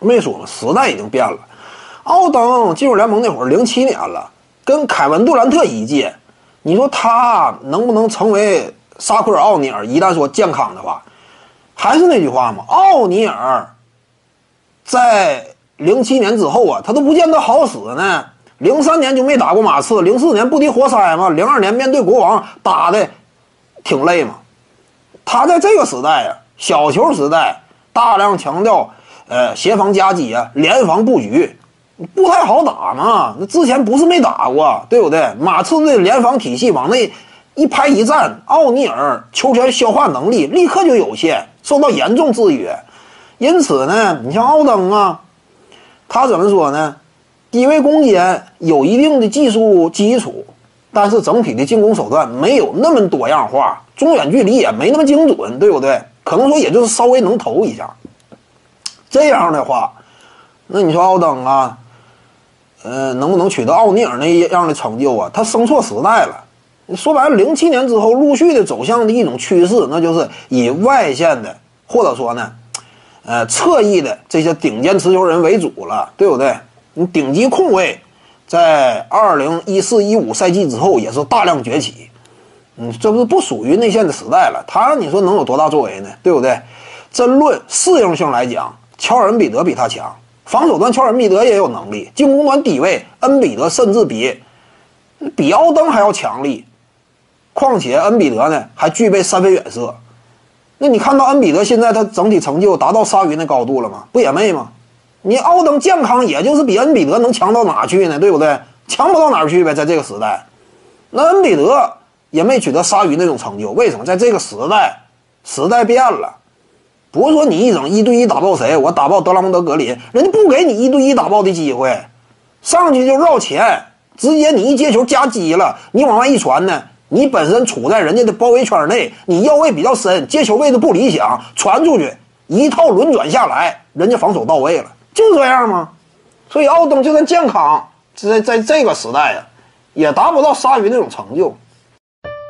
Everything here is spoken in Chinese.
没说嘛，时代已经变了。奥登进入联盟那会儿，零七年了，跟凯文杜兰特一届。你说他能不能成为沙库尔奥尼尔？一旦说健康的话，还是那句话嘛，奥尼尔在零七年之后啊，他都不见得好使呢。零三年就没打过马刺，零四年不敌活塞嘛，零二年面对国王打的挺累嘛。他在这个时代啊，小球时代，大量强调呃协防夹击啊，联防布局，不太好打嘛。那之前不是没打过，对不对？马刺的联防体系往内一拍一站，奥尼尔球权消化能力立刻就有限，受到严重制约。因此呢，你像奥登啊，他怎么说呢？低位攻坚有一定的技术基础，但是整体的进攻手段没有那么多样化，中远距离也没那么精准，对不对？可能说也就是稍微能投一下。这样的话，那你说奥登啊，呃，能不能取得奥尼尔那样的成就啊？他生错时代了。说白了，零七年之后陆续的走向的一种趋势，那就是以外线的或者说呢，呃，侧翼的这些顶尖持球人为主了，对不对？你顶级控卫，在二零一四一五赛季之后也是大量崛起，嗯，这不是不属于内线的时代了。他你说能有多大作为呢？对不对？真论适应性来讲，乔尔恩比德比他强。防守端乔尔恩比德也有能力，进攻端低位恩比德甚至比比奥登还要强力。况且恩比德呢还具备三分远射。那你看到恩比德现在他整体成就达到鲨鱼那高度了吗？不也没吗？你奥登健康，也就是比恩比德能强到哪去呢？对不对？强不到哪儿去呗。在这个时代，那恩比德也没取得鲨鱼那种成就。为什么？在这个时代，时代变了，不是说你一整一对一打爆谁，我打爆德拉蒙德格林，人家不给你一对一打爆的机会，上去就绕前，直接你一接球夹击了，你往外一传呢，你本身处在人家的包围圈内，你腰位比较深，接球位置不理想，传出去一套轮转下来，人家防守到位了。就这样吗？所以奥登就算健康，在在这个时代呀，也达不到鲨鱼那种成就。